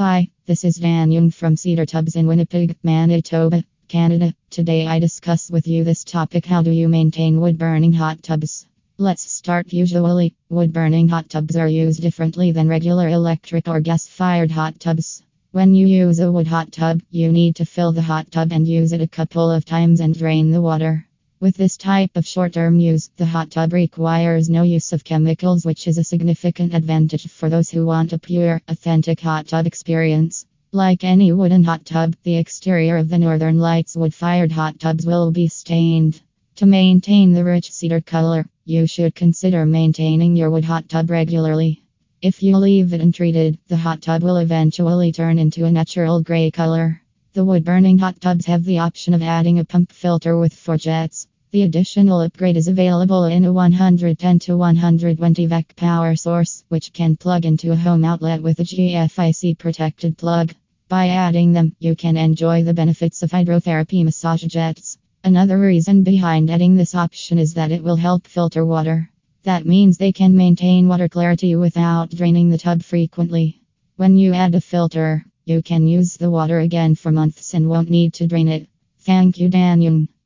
Hi, this is Dan Young from Cedar Tubs in Winnipeg, Manitoba, Canada. Today I discuss with you this topic how do you maintain wood burning hot tubs? Let's start. Usually, wood burning hot tubs are used differently than regular electric or gas fired hot tubs. When you use a wood hot tub, you need to fill the hot tub and use it a couple of times and drain the water. With this type of short term use, the hot tub requires no use of chemicals, which is a significant advantage for those who want a pure, authentic hot tub experience. Like any wooden hot tub, the exterior of the Northern Lights wood fired hot tubs will be stained. To maintain the rich cedar color, you should consider maintaining your wood hot tub regularly. If you leave it untreated, the hot tub will eventually turn into a natural gray color. The wood burning hot tubs have the option of adding a pump filter with four jets. The additional upgrade is available in a 110 to 120 VAC power source, which can plug into a home outlet with a GFIC protected plug. By adding them, you can enjoy the benefits of hydrotherapy massage jets. Another reason behind adding this option is that it will help filter water. That means they can maintain water clarity without draining the tub frequently. When you add a filter, you can use the water again for months and won't need to drain it. Thank you, Dan Young.